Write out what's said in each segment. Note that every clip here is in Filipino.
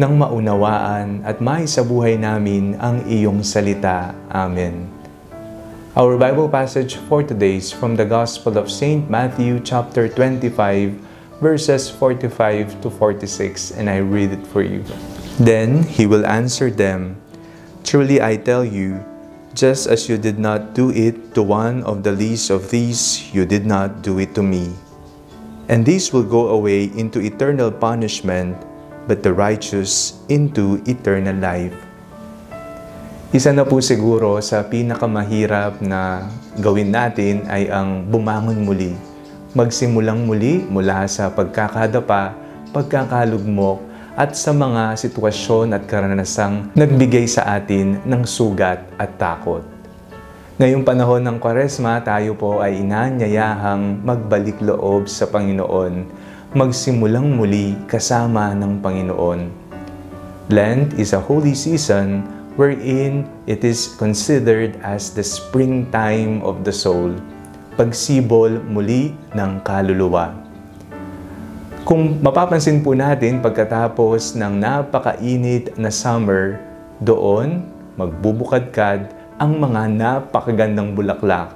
nang maunawaan at may sa buhay namin ang iyong salita. Amen. Our Bible passage for today is from the Gospel of St. Matthew chapter 25 verses 45 to 46 and I read it for you. Then he will answer them, Truly I tell you, just as you did not do it to one of the least of these, you did not do it to me. And these will go away into eternal punishment, but the righteous into eternal life. Isa na po siguro sa pinakamahirap na gawin natin ay ang bumangon muli. Magsimulang muli mula sa pagkakadapa, pagkakalugmok, at sa mga sitwasyon at karanasang nagbigay sa atin ng sugat at takot. Ngayong panahon ng Kwaresma, tayo po ay inanyayahang magbalik loob sa Panginoon, magsimulang muli kasama ng Panginoon. Lent is a holy season wherein it is considered as the springtime of the soul, pagsibol muli ng kaluluwa. Kung mapapansin po natin pagkatapos ng napakainit na summer, doon magbubukadkad ang mga napakagandang bulaklak.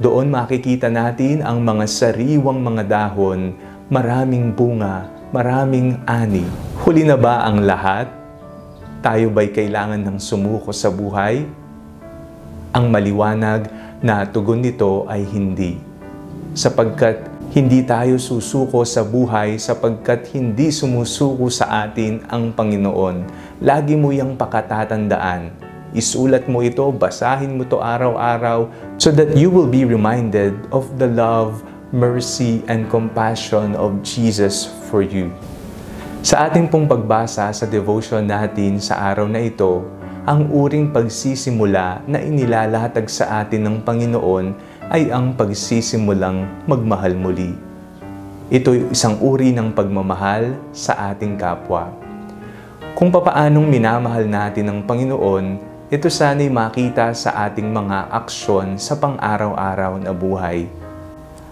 Doon makikita natin ang mga sariwang mga dahon, maraming bunga, maraming ani. Huli na ba ang lahat? Tayo ba'y kailangan ng sumuko sa buhay? Ang maliwanag na tugon nito ay hindi. Sapagkat hindi tayo susuko sa buhay sapagkat hindi sumusuko sa atin ang Panginoon. Lagi mo yang pakatatandaan. Isulat mo ito, basahin mo ito araw-araw so that you will be reminded of the love, mercy, and compassion of Jesus for you. Sa ating pong pagbasa sa devotion natin sa araw na ito, ang uring pagsisimula na inilalatag sa atin ng Panginoon ay ang pagsisimulang magmahal muli. Ito ay isang uri ng pagmamahal sa ating kapwa. Kung papaanong minamahal natin ng Panginoon, ito sana'y makita sa ating mga aksyon sa pang-araw-araw na buhay.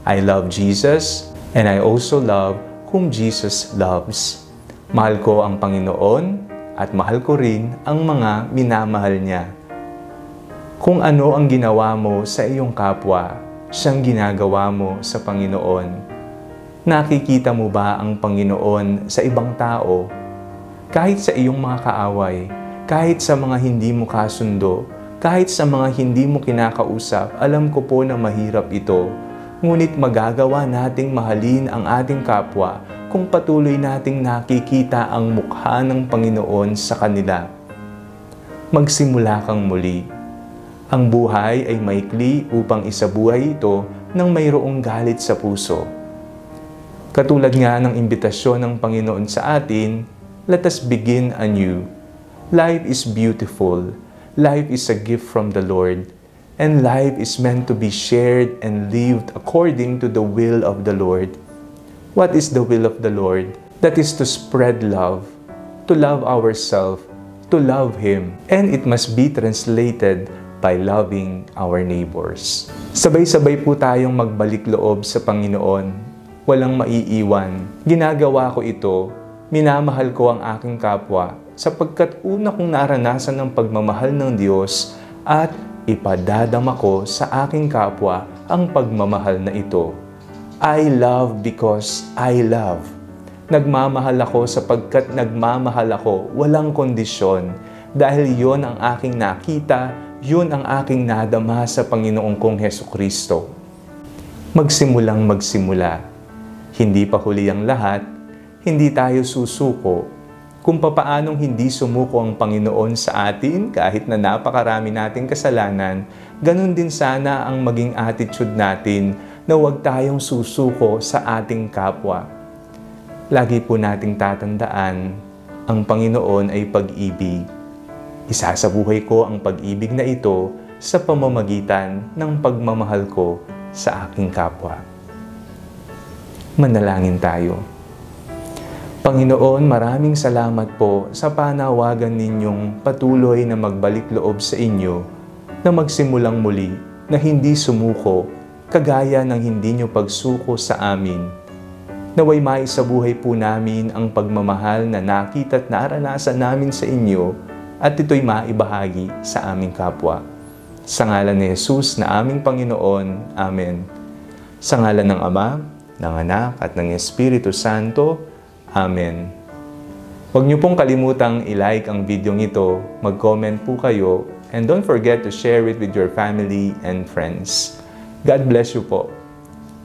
I love Jesus and I also love whom Jesus loves. Mahal ko ang Panginoon at mahal ko rin ang mga minamahal niya. Kung ano ang ginawa mo sa iyong kapwa, siyang ginagawa mo sa Panginoon. Nakikita mo ba ang Panginoon sa ibang tao? Kahit sa iyong mga kaaway, kahit sa mga hindi mo kasundo, kahit sa mga hindi mo kinakausap, alam ko po na mahirap ito. Ngunit magagawa nating mahalin ang ating kapwa kung patuloy nating nakikita ang mukha ng Panginoon sa kanila. Magsimula kang muli ang buhay ay maikli upang isabuhay ito ng mayroong galit sa puso. Katulad nga ng imbitasyon ng Panginoon sa atin, let us begin anew. Life is beautiful. Life is a gift from the Lord. And life is meant to be shared and lived according to the will of the Lord. What is the will of the Lord? That is to spread love, to love ourselves, to love Him. And it must be translated by loving our neighbors. Sabay-sabay po tayong magbalik loob sa Panginoon. Walang maiiwan. Ginagawa ko ito, minamahal ko ang aking kapwa sapagkat una kong naranasan ng pagmamahal ng Diyos at ipadadama ko sa aking kapwa ang pagmamahal na ito. I love because I love. Nagmamahal ako sapagkat nagmamahal ako, walang kondisyon, dahil yon ang aking nakita yun ang aking nadama sa Panginoong kong Heso Kristo. Magsimulang magsimula. Hindi pa huli ang lahat, hindi tayo susuko. Kung papaanong hindi sumuko ang Panginoon sa atin kahit na napakarami nating kasalanan, ganun din sana ang maging attitude natin na huwag tayong susuko sa ating kapwa. Lagi po nating tatandaan, Ang Panginoon ay pag-ibig. Isasabuhay ko ang pag-ibig na ito sa pamamagitan ng pagmamahal ko sa aking kapwa. Manalangin tayo. Panginoon, maraming salamat po sa panawagan ninyong patuloy na magbalik loob sa inyo na magsimulang muli na hindi sumuko kagaya ng hindi nyo pagsuko sa amin. Naway maisabuhay po namin ang pagmamahal na nakita at naranasan namin sa inyo at ito'y maibahagi sa aming kapwa. Sa ngalan ni Jesus na aming Panginoon. Amen. Sa ngalan ng Ama, ng Anak at ng Espiritu Santo. Amen. Huwag niyo pong kalimutang i-like ang video ito, mag-comment po kayo, and don't forget to share it with your family and friends. God bless you po.